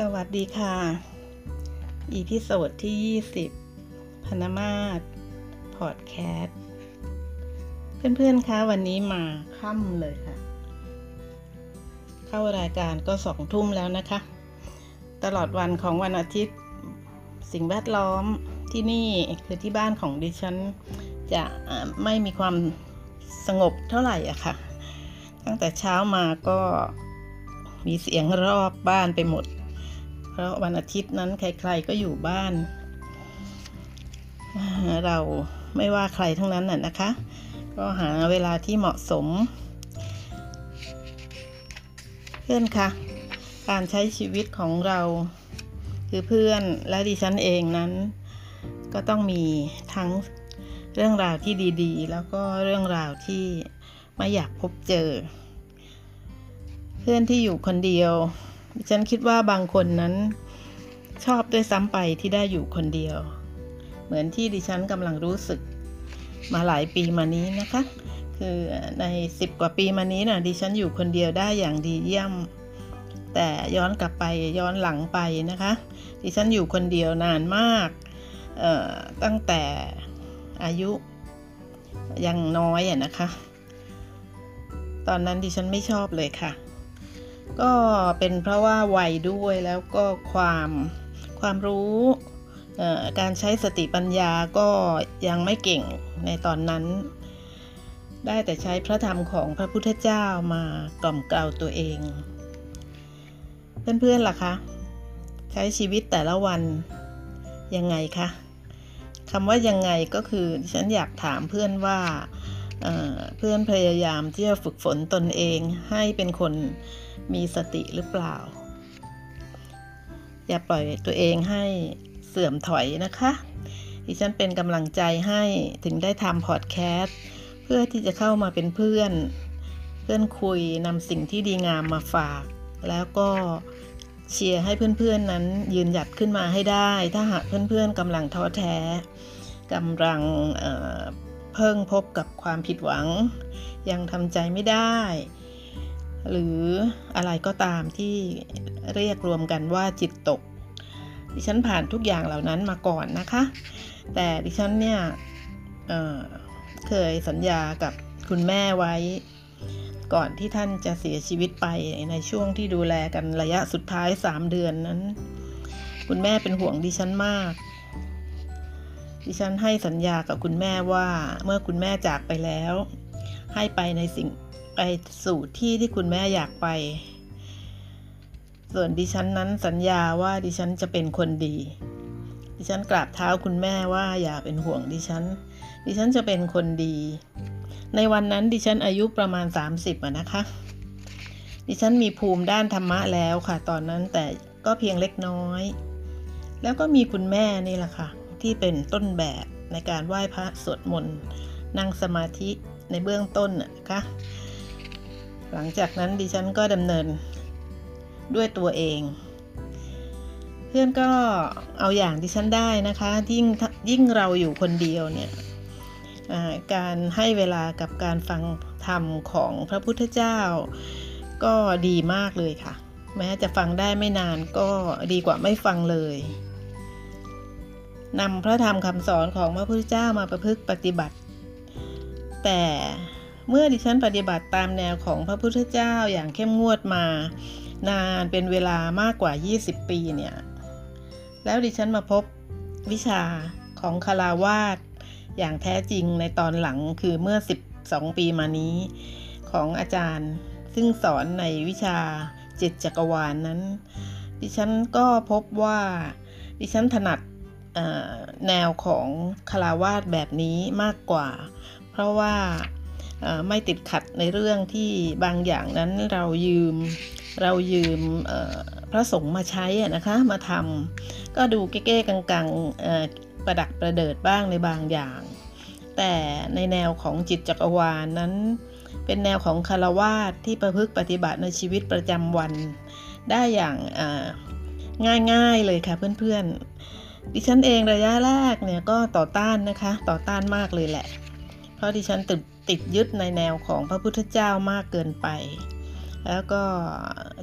สวัสดีค่ะ episode ที่ 20 พนมาศพอดแคสต์ เพื่อนๆ คะ วันนี้มาค่ำเลยค่ะ เข้ารายการก็สองทุ่มแล้วนะคะ ตลอดวันของวันอาทิตย์ สิ่งแวดล้อมที่นี่คือที่บ้านของดิฉัน จะไม่มีความสงบเท่าไหร่อะค่ะ ตั้งแต่เช้ามาก็มีเสียงรอบบ้านไปหมด เพราะวันอาทิตย์นั้นใครๆก็อยู่บ้าน เราไม่ว่าใครทั้งนั้นน่ะนะคะ ก็หาเวลาที่เหมาะสม เพื่อนคะการใช้ชีวิตของเราคือเพื่อนและดิฉันเองนั้น ก็ต้องมีทั้งเรื่องราวที่ดีๆ แล้วก็เรื่องราวที่ไม่อยากพบเจอ เพื่อนที่อยู่คนเดียว ดิฉันคิดว่าบางคนนั้นชอบด้วยซ้ำไปที่ได้อยู่คนเดียว เหมือนที่ดิฉันกำลังรู้สึกมาหลายปีมานี้นะคะ คือในสิบกว่าปีมานี้นะ่ะดิฉันอยู่คนเดียวได้อย่างดีเยี่ยม แต่ย้อนกลับไปย้อนหลังไปนะคะ ดิฉันอยู่คนเดียวนานมากตั้งแต่อายุยังน้อยอะนะคะ ตอนนั้นดิฉันไม่ชอบเลยค่ะ ก็เป็นเพราะว่าวัยด้วยแล้วก็ความความรู้การใช้สติปัญญาก็ยังไม่เก่งในตอนนั้น ได้แต่ใช้พระธรรมของพระพุทธเจ้ามากล่อมกล่าวตัวเอง เพื่อนๆล่ะคะ ใช้ชีวิตแต่ละวันยังไงคะคำว่ายังไงก็คือฉันอยากถามเพื่อนว่าเเพื่อนพยายามที่จะฝึกฝนตนเองให้เป็นคน มีสติหรือเปล่า อย่าปล่อยตัวเองให้เสื่อมถอยนะคะดิฉันเป็นกำลังใจให้ถึงได้ทำพอดแคสต์เพื่อที่จะเข้ามาเป็นเพื่อน เพื่อนคุยนำสิ่งที่ดีงามมาฝาก แล้วก็เชียร์ให้เพื่อนๆนั้นยืนหยัดขึ้นมาให้ได้ ถ้าหากเพื่อนๆกำลังท้อแท้กำลังเเพิ่งพบกับความผิดหวัง ยังทำใจไม่ได้ หรืออะไรก็ตามที่เรียกรวมกันว่าจิตตก ดิฉันผ่านทุกอย่างเหล่านั้นมาก่อนนะคะ แต่ดิฉันเนี่ยเเคยสัญญากับคุณแม่ไว้ ก่อนที่ท่านจะเสียชีวิตไปในช่วงที่ดูแลกันระยะสุดท้าย 3 เดือนนั้น คุณแม่เป็นห่วงดิฉันมากดิฉันให้สัญญากับคุณแม่ว่าเมื่อคุณแม่จากไปแล้ว ให้ไปในสิ่ง ไปสู่ที่ที่คุณแม่อยากไป ส่วนดิฉันนั้นสัญญาว่าดิฉันจะเป็นคนดี ดิฉันกราบเท้าคุณแม่ว่าอย่าเป็นห่วงดิฉัน ดิฉันจะเป็นคนดี ในวันนั้นดิฉันอายุประมาณ 30อะนะคะ ดิฉันมีภูมิด้านธรรมะแล้วค่ะ ตอนนั้นแต่ก็เพียงเล็กน้อย แล้วก็มีคุณแม่นี่แหละค่ะ ที่เป็นต้นแบบในการไหว้พระสวดมนต์นั่งสมาธิในเบื้องต้นนะคะ หลังจากนั้นดิฉันก็ดำเนินด้วยตัวเอง เพื่อนก็เอาอย่างดิฉันได้นะคะยิ่งยิ่งเราอยู่คนเดียวเนี่ยการให้เวลากับการฟังธรรมของพระพุทธเจ้า ก็ดีมากเลยค่ะ แม้จะฟังได้ไม่นานก็ดีกว่าไม่ฟังเลยนำพระธรรมคำสอนของพระพุทธเจ้ามาประพฤติปฏิบัติ แต่ เมื่อดิฉันปฏิบัติตามแนวของพระพุทธเจ้าอย่างเข้มงวดมา นานเป็นเวลามากกว่า 20 ปีเนี่ย แล้วดิฉันมาพบวิชาของคาราวาสอย่างแท้จริงในตอนหลังคือเมื่อ 12 ปีมานี้ของอาจารย์ ซึ่งสอนในวิชาเจิตจักรวาลนนั้น ดิฉันก็พบว่าดิฉันถนัดแนวของคาราวาสแบบนี้มากกว่า เพราะว่า ไม่ติดขัดในเรื่องที่บางอย่างนั้นเรายืมเรายืมพระสงฆ์มาใช้นะคะมาทำก็ดูเก้ๆกังๆประดักประเดิดบ้างในบางอย่าง แต่ในแนวของจิตจักรวาลนนั้น เป็นแนวของคารวาสที่ประพฤติปฏิบัติในชีวิตประจำวัน ได้อย่างง่ายๆเลยค่ะเพื่อนๆ ดิฉันเองระยะแรกเนี่ยก็ต่อต้านนะคะ ต่อต้านมากเลยแหละ เพราะดิฉันติด ติดยึดในแนวของพระพุทธเจ้ามากเกินไป แล้วก็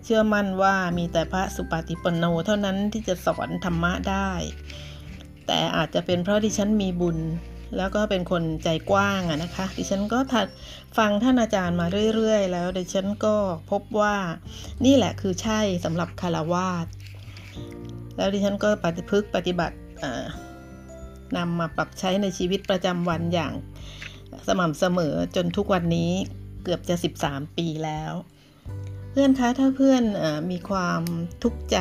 เชื่อมั่นว่ามีแต่พระสุปฏิปันโนเท่านั้นที่จะสอนธรรมะได้ แต่อาจจะเป็นเพราะดิฉันมีบุญ แล้วก็เป็นคนใจกว้างอะนะคะ ดิฉันก็ทัดฟังท่านอาจารย์มาเรื่อยๆ แล้วดิฉันก็พบว่านี่แหละคือใช่สำหรับคารวาสแล้วดิฉันก็ปฏิพฤกปฏิบัตินำมาปรับใช้ในชีวิตประจำวันอย่าง สม่ำเสมอจนทุกวันนี้เกือบจะ 13 ปีแล้ว เพื่อนคะถ้าเพื่อนอมีความทุกข์ใจ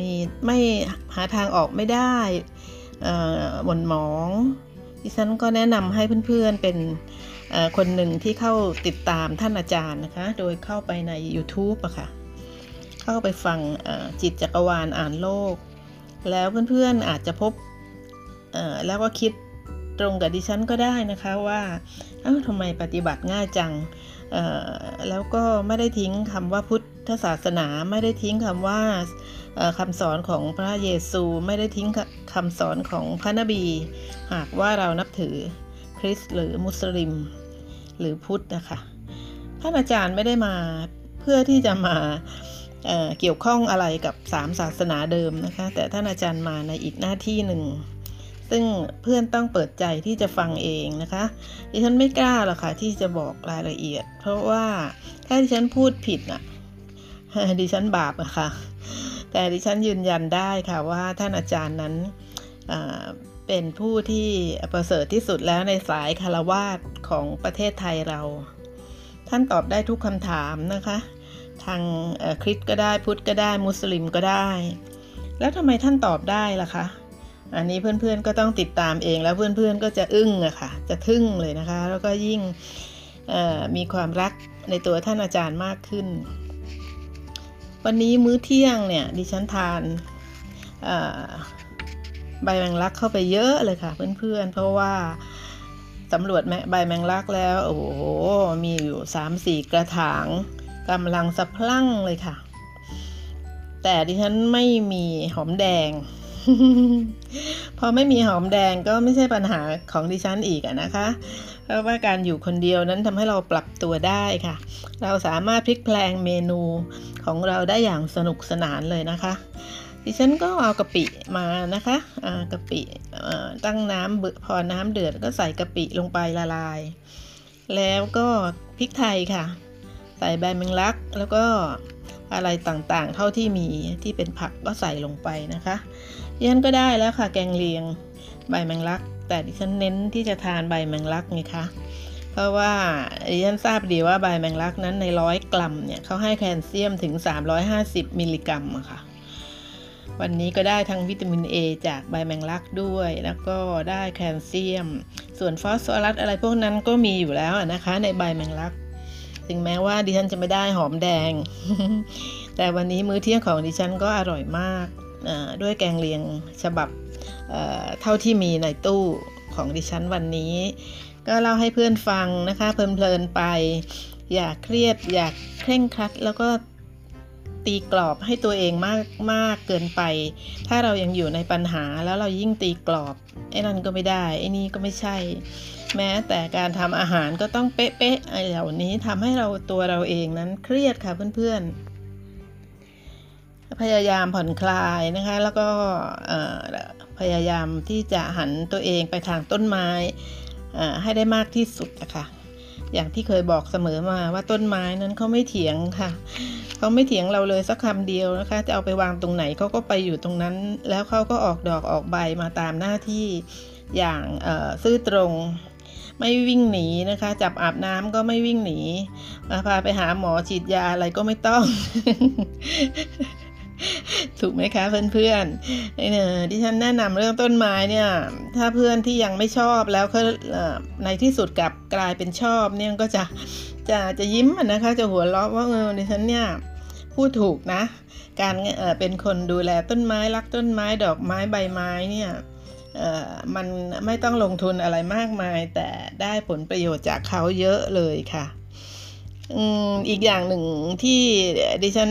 มีไม่หาทางออกไม่ได้หม่นหมองดิฉันก็แนะนำให้เพื่อนๆเป็นคนหนึ่งที่เข้าติดตามท่านอาจารย์นะคะ โดยเข้าไปใน YouTube อะค่ะ เข้าไปฟังจิตจักรวาลอ่านโลก แล้วเพื่อนๆอาจจะพบแล้วก็คิด ตรงกับดิฉันก็ได้นะคะว่าเอ้าทำไมปฏิบัติง่ายจังแล้วก็ไม่ได้ทิ้งคำว่าพุทธศาสนาไม่ได้ทิ้งคำว่าคำสอนของพระเยซูไม่ได้ทิ้งคำสอนของพระนบี หากว่าเรานับถือคริสต์หรือมุสลิม หรือพุทธนะคะท่านอาจารย์ไม่ได้มาเพื่อที่จะมาเเกี่ยวข้องอะไรกับสามศาสนาเดิมนะคะ แต่ท่านอาจารย์มาในอีกหน้าที่หนึ่ง ซึ่งเพื่อนต้องเปิดใจที่จะฟังเองนะคะดิฉันไม่กล้าหรอกค่ะที่จะบอกรายละเอียด เพราะว่าถ้าดิฉันพูดผิดอะดิฉันบาปอะค่ะ แต่ดิฉันยืนยันได้ค่ะว่าท่านอาจารย์นั้นเป็นผู้ที่ประเสริฐที่สุดแล้วในสายคารวาสของประเทศไทยเรา ท่านตอบได้ทุกคำถามนะคะ ทางคริสก็ได้พุทธก็ได้มุสลิมก็ได้ แล้วทำไมท่านตอบได้ล่ะคะ อันนี้เพื่อนๆก็ต้องติดตามเองแล้วเพื่อนๆก็จะอึ้งอะค่ะ จะทึ่งเลยนะคะ แล้วก็ยิ่งมีความรักในตัวท่านอาจารย์มากขึ้น วันนี้มื้อเที่ยงเนี่ยดิฉันทานใบแมงลักเข้าไปเยอะเลยค่ะ เพื่อนๆ เพราะว่าสำรวจใบแมงลักแล้ว โอ้โห มีอยู่สามสี่กระถางกำลังสะพลั่งเลยค่ะ แต่ดิฉันไม่มีหอมแดง พอไม่มีหอมแดงก็ไม่ใช่ปัญหาของดิฉันอีกนะคะ เพราะว่าการอยู่คนเดียวนั้นทำให้เราปรับตัวได้ค่ะ เราสามารถพลิกแปลงเมนูของเราได้อย่างสนุกสนานเลยนะคะ ดิฉันก็เอากะปิมานะคะกะปิตั้งน้ำเบือพอน้ำเดือดก็ใส่กะปิลงไปละลาย แล้วก็พริกไทยค่ะ ใส่ใบแมงลักแล้วก็อะไรต่างๆ เท่าที่มีที่เป็นผักก็ใส่ลงไปนะคะ ดิฉันก็ได้แล้วค่ะแกงเลียงใบแมงลัก แต่ดิฉันเน้นที่จะทานใบแมงลักไงคะเพราะว่าดิฉันทราบดีว่าใบแมงลักนั้นในร้อยกรัมเนี่ยเขาให้แคลเซียมถึง 350 มิลลิกรัมอะค่ะวันนี้ก็ได้ทั้งวิตามิน A จากใบแมงลักด้วย แล้วก็ได้แคลเซียม ส่วนฟอสฟอรัสอะไรพวกนั้นก็มีอยู่แล้วนะคะ ในใบแมงลัก ถึงแม้ว่าดิฉันจะไม่ได้หอมแดง แต่วันนี้มื้อเที่ยงของดิฉันก็อร่อยมาก ด้วยแกงเลียงฉบับเท่าที่มีในตู้ของดิฉันวันนี้ ก็เล่าให้เพื่อนฟังนะคะเพลินๆไป อย่าเครียดอย่าเคร่งครัด แล้วก็ตีกรอบให้ตัวเองมากมากเกินไป ถ้าเรายังอยู่ในปัญหาแล้วเรายิ่งตีกรอบไอ้นั่นก็ไม่ได้ไอ้นี่ก็ไม่ใช่ แม้แต่การทำอาหารก็ต้องเป๊ะๆไอ้เหล่านี้ทำให้เราตัวเราเองนั้นเครียดค่ะเพื่อนๆ พยายามผ่อนคลายนะคะ แล้วก็พยายามที่จะหันตัวเองไปทางต้นไม้ให้ได้มากที่สุดนะคะอย่างที่เคยบอกเสมอมาว่าต้นไม้นั้นเขาไม่เถียงค่ะเขาไม่เถียงเราเลยสักคำเดียวนะคะ จะเอาไปวางตรงไหนเขาก็ไปอยู่ตรงนั้น แล้วเขาก็ออกดอกออกใบมาตามหน้าที่อย่างซื่อตรง ไม่วิ่งหนีนะคะ จับอาบน้ำก็ไม่วิ่งหนีมาพาไปหาหมอฉีดยาอะไรก็ไม่ต้อง ถูกไหมคะเพื่อนๆเนี่ยที่ฉันแนะนำเรื่องต้นไม้เนี่ย ถ้าเพื่อนที่ยังไม่ชอบแล้วก็ในที่สุดกลับกลายเป็นชอบเนี่ยก็จะจะจะยิ้มนะคะ จะหัวเราะว่าเออดิฉันเนี่ยพูดถูกนะ การเป็นคนดูแลต้นไม้รักต้นไม้ดอกไม้ใบไม้เนี่ยมันไม่ต้องลงทุนอะไรมากมาย แต่ได้ผลประโยชน์จากเขาเยอะเลยค่ะอีกอย่างหนึ่งที่ดิฉัน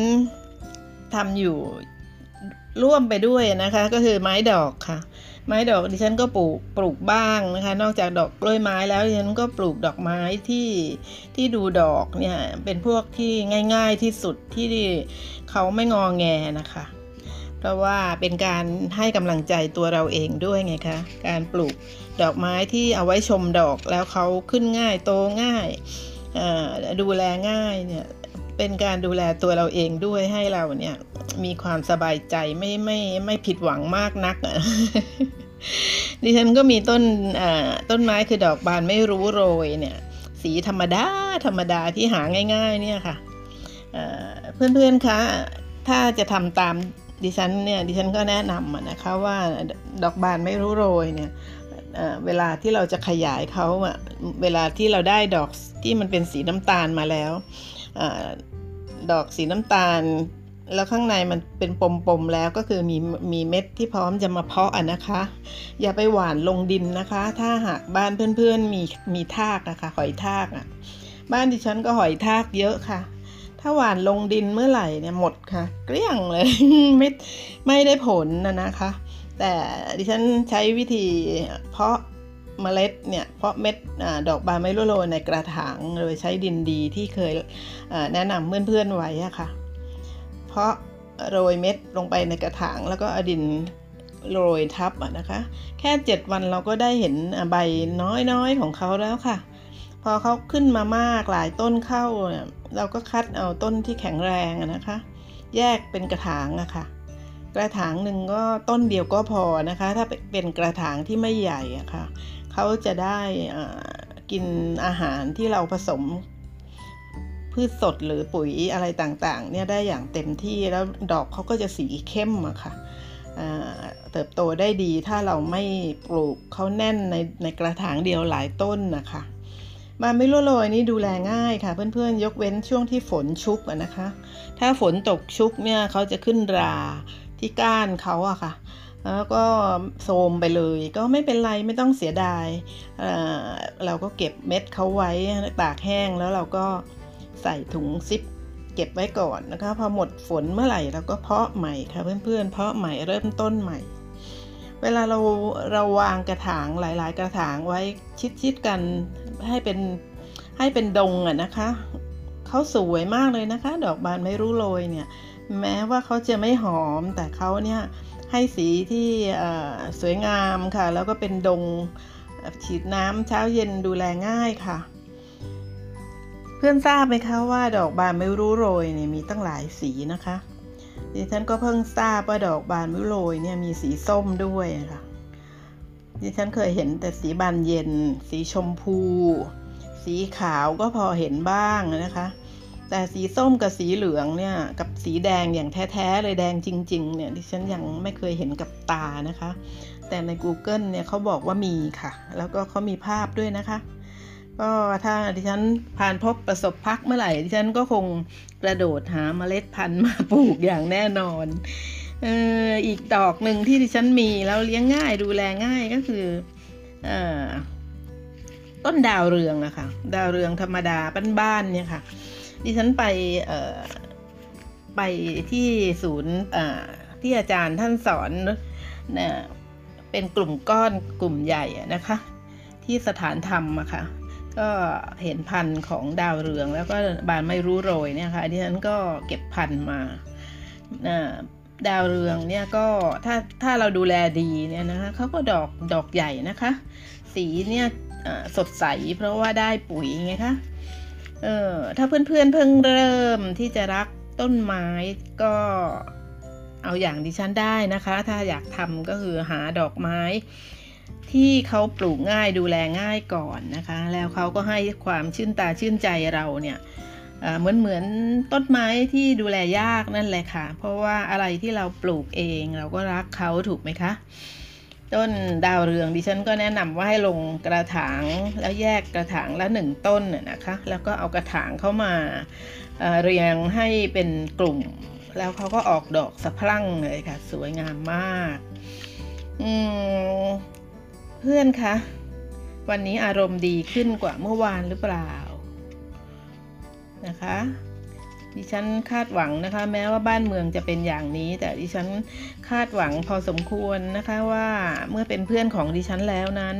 ทำอยู่ ร่วมไปด้วยนะคะ ก็คือไม้ดอกค่ะ ไม้ดอกดิฉันก็ปลูกปลูกบ้างนะคะ นอกจากดอกกล้วยไม้แล้วดิฉันก็ปลูกดอกไม้ที่ที่ดูดอกเนี่ยเป็นพวกที่ง่าย ๆที่สุดที่เขาไม่งอแงนะคะเพราะว่าเป็นการให้กำลังใจตัวเราเองด้วยไงคะ การปลูกดอกไม้ที่เอาไว้ชมดอกแล้วเขาขึ้นง่ายโตง่ายดูแลง่ายเนี่ย เป็นการดูแลตัวเราเองด้วยให้เราเนี่ยมีความสบายใจไม่ไม่ไม่ผิดหวังมากนักดิฉันก็มีต้นต้นไม้คือดอกบานไม่รู้โรยเนี่ยสีธรรมดาธรรมดาที่หาง่าย ๆ เนี่ยค่ะเพื่อนๆคะถ้าจะทำตามดิฉันเนี่ยดิฉันก็แนะนำนะคะว่าดอกบานไม่รู้โรยเนี่ยเวลาที่เราจะขยายเขาอะเวลาที่เราได้ดอกที่มันเป็นสีน้ำตาลมาแล้ว ดอกสีน้ำตาล แล้วข้างในมันเป็นปมๆแล้วก็คือมีมีเม็ดที่พร้อมจะมาเพาะอะนะคะ อย่าไปหว่านลงดินนะคะ ถ้าหากบ้านเพื่อนๆมีมีทากนะคะหอยทากอะบ้านดิฉันก็หอยทากเยอะค่ะ ถ้าหว่านลงดินเมื่อไหร่เนี่ยหมดค่ะ เกลี้ยงเลยไม่ไม่ได้ผลนะนะคะ แต่ดิฉันใช้วิธีเพาะ เมล็ดเนี่ยเพราะเม็ดอดอกบานไม้โรยในกระถางโดยใช้ดินดีที่เคยแนะนำเพื่อนๆไว้ค่ะ เพราะโรยเม็ดลงไปในกระถางแล้วก็อดินโรยทับนะคะ แค่ 7 วันเราก็ได้เห็นใบน้อยๆของเขาแล้วค่ะ พอเขาขึ้นมามากหลายต้นเข้าเนี่ยเราก็คัดเอาต้นที่แข็งแรงนะคะ แยกเป็นกระถางอะค่ะ กระถางหนึ่งก็ต้นเดียวก็พอนะคะ ถ้าเป็นกระถางที่ไม่ใหญ่อะค่ะ เขาจะได้กินอาหารที่เราผสมพืชสดหรือปุ๋ยอะไรต่างๆเนี่ยได้อย่างเต็มที่แล้วดอกเขาก็จะสีเข้มอะค่ะเติบโตได้ดีถ้าเราไม่ปลูกเขาแน่นในในกระถางเดียวหลายต้นนะคะมาไม่รู้โรยนี่ดูแลง่ายค่ะ เพื่อนๆ ยกเว้นช่วงที่ฝนชุกนะคะ ถ้าฝนตกชุกเนี่ยเขาจะขึ้นราที่ก้านเขาอะค่ะ แล้วก็โทมไปเลยก็ไม่เป็นไรไม่ต้องเสียดายเเราก็เก็บเม็ดเขาไว้ตากแห้งแล้วเราก็ใส่ถุงซิปเก็บไว้ก่อนนะคะพอหมดฝนเมื่อไหร่เราก็เพาะใหม่ค่ะเพื่อนๆ เพาะใหม่เริ่มต้นใหม่ เวลาเราเราวางกระถางหลาย ๆ กระถางไว้ชิดๆกันให้เป็นให้เป็นดงอะนะคะเขาสวยมากเลยนะคะ ดอกบานไม่รู้โรยเนี่ย แม้ว่าเขาจะไม่หอมแต่เขาเนี่ย ให้สีที่สวยงามค่ะ แล้วก็เป็นดงฉีดน้ำเช้าเย็นดูแลง่ายค่ะ เพื่อนทราบไหมคะว่าดอกบานไม่รู้โรยเนี่ยมีตั้งหลายสีนะคะดิฉันก็เพิ่งทราบว่าดอกบานไม่โรยเนี่ยมีสีส้มด้วยค่ะดิฉันเคยเห็นแต่สีบานเย็น สีชมพู สีขาวก็พอเห็นบ้างนะคะ แต่สีส้มกับสีเหลืองเนี่ยกับสีแดงอย่างแท้ๆเลยแดงจริง ๆ เนี่ยดิฉันยังไม่เคยเห็นกับตานะคะ แต่ใน Google เนี่ยเขาบอกว่ามีค่ะ แล้วก็เขามีภาพด้วยนะคะ ก็ถ้าดิฉันผ่านพบประสบพักเมื่อไหร่ดิฉันก็คงกระโดดหาเมล็ดพันธุ์มาปลูกอย่างแน่นอนเอออีกดอกหนึ่งที่ดิฉันมีแล้วเลี้ยงง่ายดูแลง่ายก็คืออต้นดาวเรืองอะค่ะ ดาวเรืองธรรมดาบ้านๆเนี่ยค่ะ ดิฉันไปไปที่ศูนย์ที่อาจารย์ท่านสอนนะเป็นกลุ่มก้อนกลุ่มใหญ่นะคะ ที่สถานธรรมอะคะ่ะก็เห็นพันธุ์ของดาวเรือง แล้วก็บานไม่รู้โรยเนี่ยค่ะดิฉันก็เก็บพันธุ์มาดาวเรืองเนี่ยก็ถ้าถ้าเราดูแลดีเนี่ยนะคะเขาก็ดอกดอกใหญ่นะคะ สีเนี่ยสดใสเพราะว่าได้ปุ๋ยไงคะ เออถ้าเพื่อนๆเพิ่งเริ่มที่จะรักต้นไม้ก็เอาอย่างดิฉันได้นะคะ ถ้าอยากทำก็คือหาดอกไม้ ที่เขาปลูกง่ายดูแลง่ายก่อนนะคะ แล้วเขาก็ให้ความชื่นตาชื่นใจเราเนี่ยเหมือนเหมือนต้นไม้ที่ดูแลยากนั่นแหละค่ะ เพราะว่าอะไรที่เราปลูกเองเราก็รักเขาถูกไหมคะ ต้นดาวเรืองดิฉันก็แนะนำว่าให้ลงกระถางแล้วแยกกระถางละหนึ่งต้นนะคะ แล้วก็เอากระถางเข้ามาเรียงให้เป็นกลุ่ม แล้วเขาก็ออกดอกสะพรั่งเลยค่ะ สวยงามมากเพื่อนคะวันนี้อารมณ์ดีขึ้นกว่าเมื่อวานหรือเปล่านะคะ ดิฉันคาดหวังนะคะ แม้ว่าบ้านเมืองจะเป็นอย่างนี้ แต่ดิฉันคาดหวังพอสมควรนะคะว่าเมื่อเป็นเพื่อนของดิฉันแล้วนั้น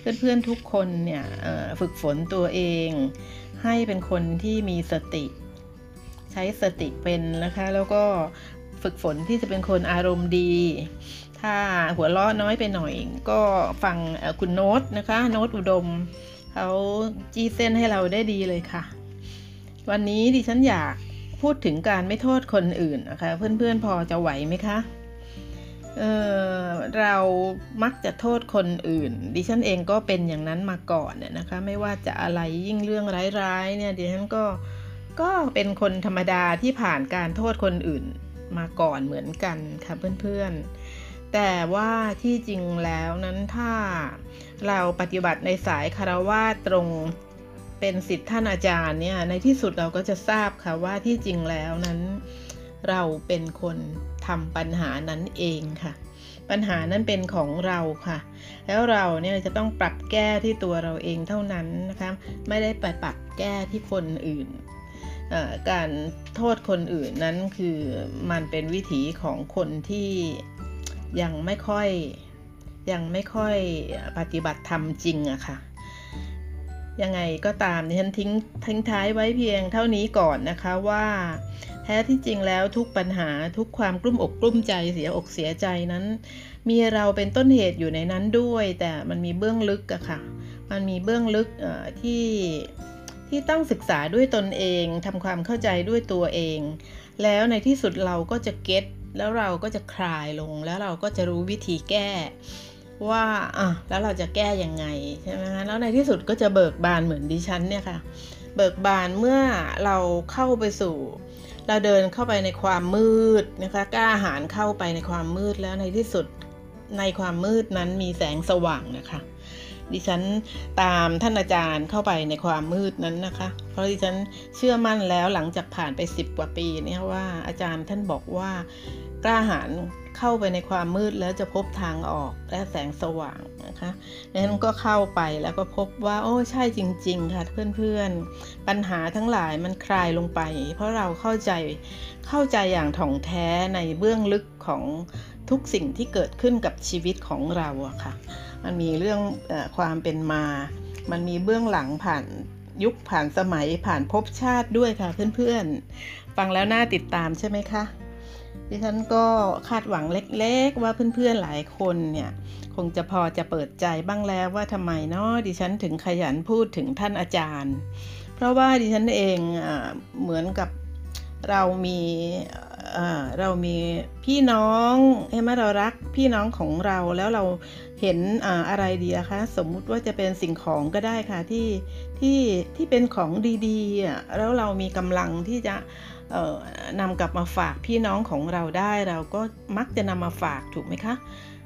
เพื่อนๆทุกคนเนี่ยฝึกฝนตัวเอง ให้เป็นคนที่มีสติ ใช้สติเป็นนะคะ แล้วก็ฝึกฝนที่จะเป็นคนอารมณ์ดี ถ้าหัวเราะน้อยไปหน่อย ก็ฟังคุณโน้ตนะคะ โน้ตอุดมเขาจี้เส้นให้เราได้ดีเลยค่ะวันนี้ดิฉันอยาก พูดถึงการไม่โทษคนอื่นนะคะ เพื่อนๆพอจะไหวไหมคะเเรามักจะโทษคนอื่น ดิฉันเองก็เป็นอย่างนั้นมาก่อนเนี่ยนะคะ ไม่ว่าจะอะไรยิ่งเรื่องร้ายๆเนี่ยดิฉันก็ก็เป็นคนธรรมดาที่ผ่านการโทษคนอื่นมาก่อนเหมือนกันค่ะเพื่อนๆ แต่ว่าที่จริงแล้วนั้นถ้าเราปฏิบัติในสายคารวะตรง เป็นสิทธิท่านอาจารย์เนี่ยในที่สุดเราก็จะทราบค่ะว่าที่จริงแล้วนั้น เราเป็นคนทำปัญหานั้นเองค่ะ ปัญหานั้นเป็นของเราค่ะ แล้วเราเนี่ยจะต้องปรับแก้ที่ตัวเราเองเท่านั้นนะคะไม่ได้ไปปรับแก้ที่คนอื่นการโทษคนอื่นนั้นคือมันเป็นวิถีของคนที่ยังไม่ค่อยยังไม่ค่อยปฏิบัติธรรมจริงอะค่ะ ยังไงก็ตามดิฉันทิ้งทิ้งท้ายไว้เพียงเท่านี้ก่อนนะคะว่า แท้ที่จริงแล้วทุกปัญหาทุกความกลุ้มอกกลุ้มใจเสียอกเสียใจนั้น มีเราเป็นต้นเหตุอยู่ในนั้นด้วย แต่มันมีเบื้องลึกอะค่ะ มันมีเบื้องลึกที่ที่ต้องศึกษาด้วยตนเองทำความเข้าใจด้วยตัวเอง แล้วในที่สุดเราก็จะเก็ตแล้วเราก็จะคลายลงแล้วเราก็จะรู้วิธีแก้ ว่าอะแล้วเราจะแก้ยังไงใช่ไหมคะแล้วในที่สุดก็จะเบิกบานเหมือนดิฉันเนี่ยค่ะ เบิกบานเมื่อเราเข้าไปสู่ เราเดินเข้าไปในความมืดนะคะกล้าหาญเข้าไปในความมืดแล้วในที่สุดในความมืดนั้นมีแสงสว่างนะคะ ดิฉันตามท่านอาจารย์เข้าไปในความมืดนั้นนะคะ เพราะดิฉันเชื่อมั่นแล้วหลังจากผ่านไปสิบกว่าปีนี่ว่าอาจารย์ท่านบอกว่า กล้าหาญเข้าไปในความมืดแล้วจะพบทางออกและแสงสว่างนะคะดังนั้นก็เข้าไปแล้วก็พบว่าโอ้ใช่จริง ๆ ค่ะเพื่อนๆ ปัญหาทั้งหลายมันคลายลงไป เพราะเราเข้าใจเข้าใจอย่างถ่องแท้ในเบื้องลึกของทุกสิ่งที่เกิดขึ้นกับชีวิตของเราอะค่ะ มันมีเรื่องอความเป็นมา มันมีเบื้องหลังผ่านยุคผ่านสมัยผ่านภพชาติด้วยค่ะเพื่อนๆ ฟังแล้วน่าติดตามใช่ไหมคะ ดิฉันก็คาดหวังเล็กๆ ว่าเพื่อนๆหลายคนเนี่ย คงจะพอจะเปิดใจบ้างแล้วว่าทำไมเนาะดิฉันถึงขยันพูดถึงท่านอาจารย์ เพราะว่าดิฉันเองอเหมือนกับเรามีเรามีพี่น้องใช่ไหมเรารักพี่น้องของเราแล้วเราเห็นออะไรดีอะคะสมมุติว่าจะเป็นสิ่งของก็ได้ค่ะที่ที่ที่เป็นของดีๆแล้วเรามีกำลังที่จะ นำกลับมาฝากพี่น้องของเราได้เราก็มักจะนำมาฝากถูกไหมคะ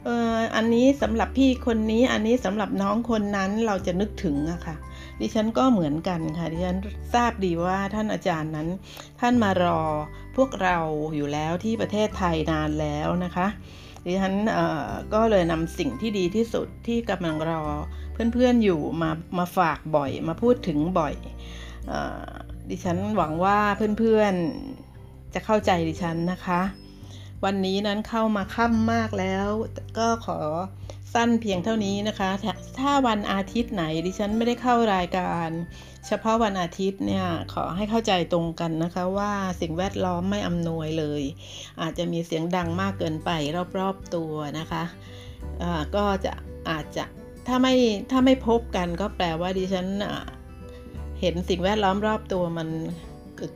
เอออันนี้สำหรับพี่คนนี้อันนี้สำหรับน้องคนนั้นเราจะนึกถึงอะค่ะ ดิฉันก็เหมือนกันค่ะ ดิฉันทราบดีว่าท่านอาจารย์นั้น ท่านมารอพวกเราอยู่แล้วที่ประเทศไทยนานแล้วนะคะดิฉันก็เลยนำสิ่งที่ดีที่สุดที่กำลังรอเพื่อนๆอยู่มามาฝากบ่อยมาพูดถึงบ่อยอ ดิฉันหวังว่าเพื่อนๆจะเข้าใจดิฉันนะคะ วันนี้นั้นเข้ามาค่ำมากแล้ว ก็ขอสั้นเพียงเท่านี้นะคะ ถ้าวันอาทิตย์ไหนดิฉันไม่ได้เข้ารายการ เฉพาะวันอาทิตย์เนี่ยขอให้เข้าใจตรงกันนะคะว่าสิ่งแวดล้อมไม่อำนวยเลย อาจจะมีเสียงดังมากเกินไปรอบๆตัวนะคะะก็จะอาจจะถ้าไม่ถ้าไม่พบกันก็แปลว่าดิฉัน เห็นสิ่งแวดล้อมรอบตัวมัน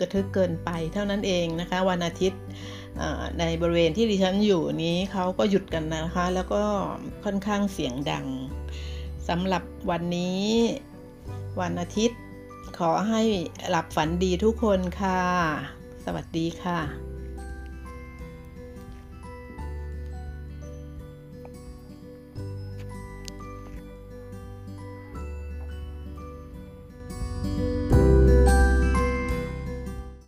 กระทึกเกินไปเท่านั้นเองนะคะ วันอาทิตย์ในบริเวณที่ดิฉันอยู่นี้เขาก็หยุดกันนะคะ แล้วก็ค่อนข้างเสียงดังสำหรับวันนี้วันอาทิตย์ ขอให้หลับฝันดีทุกคนค่ะ สวัสดีค่ะ